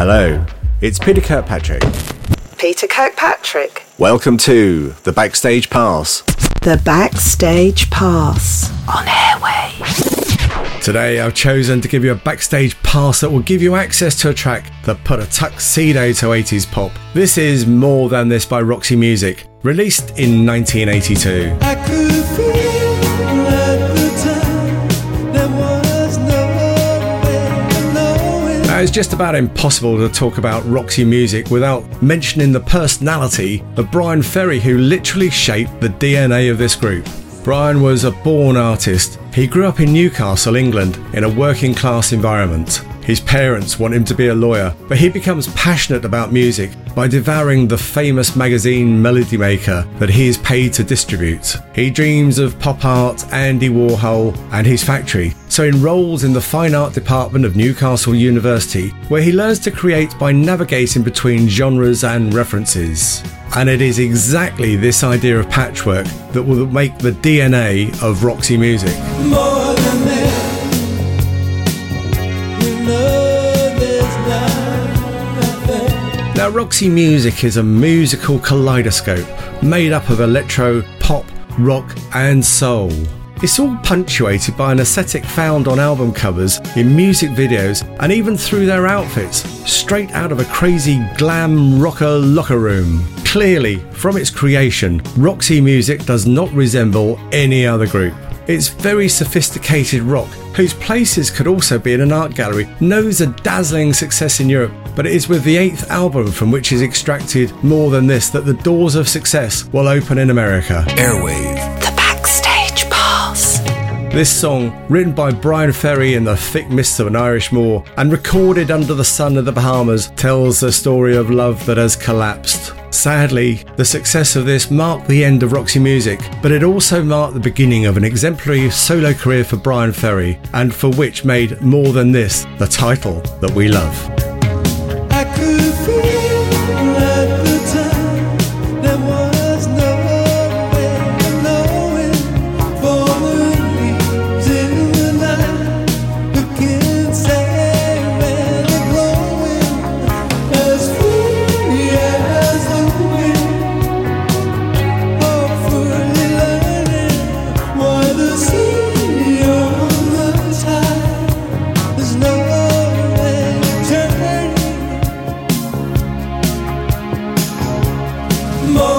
Hello, it's Peter Kirkpatrick. Peter Kirkpatrick. Welcome to the Backstage Pass. The Backstage Pass on Airwave. Today, I've chosen to give you a backstage pass that will give you access to a track that put a tuxedo to 80s pop. This is More Than This by Roxy Music, released in 1982. Now, it's just about impossible to talk about Roxy Music without mentioning the personality of Bryan Ferry, who literally shaped the DNA of this group. Bryan was a born artist. He grew up in Newcastle, England, in a working class environment. His parents want him to be a lawyer, but he becomes passionate about music by devouring the famous magazine Melody Maker that he is paid to distribute. He dreams of pop art, Andy Warhol, and his factory, so enrolls in the fine art department of Newcastle University, where he learns to create by navigating between genres and references. And it is exactly this idea of patchwork that will make the DNA of Roxy Music. Roxy Music is a musical kaleidoscope made up of electro, pop, rock, and soul. It's all punctuated by an aesthetic found on album covers, in music videos, and even through their outfits, straight out of a crazy glam rocker locker room. Clearly, from its creation, Roxy Music does not resemble any other group. It's very sophisticated rock, whose places could also be in an art gallery, knows a dazzling success in Europe, but it is with the eighth album from which is extracted more than this that the doors of success will open in America. Airwave. The Backstage Pass. This song, written by Bryan Ferry in the thick mists of an Irish moor and recorded under the sun of the Bahamas, tells the story of love that has collapsed. Sadly, the success of this marked the end of Roxy Music, but it also marked the beginning of an exemplary solo career for Bryan Ferry, and for which made More Than This the title that we love. I could feel more.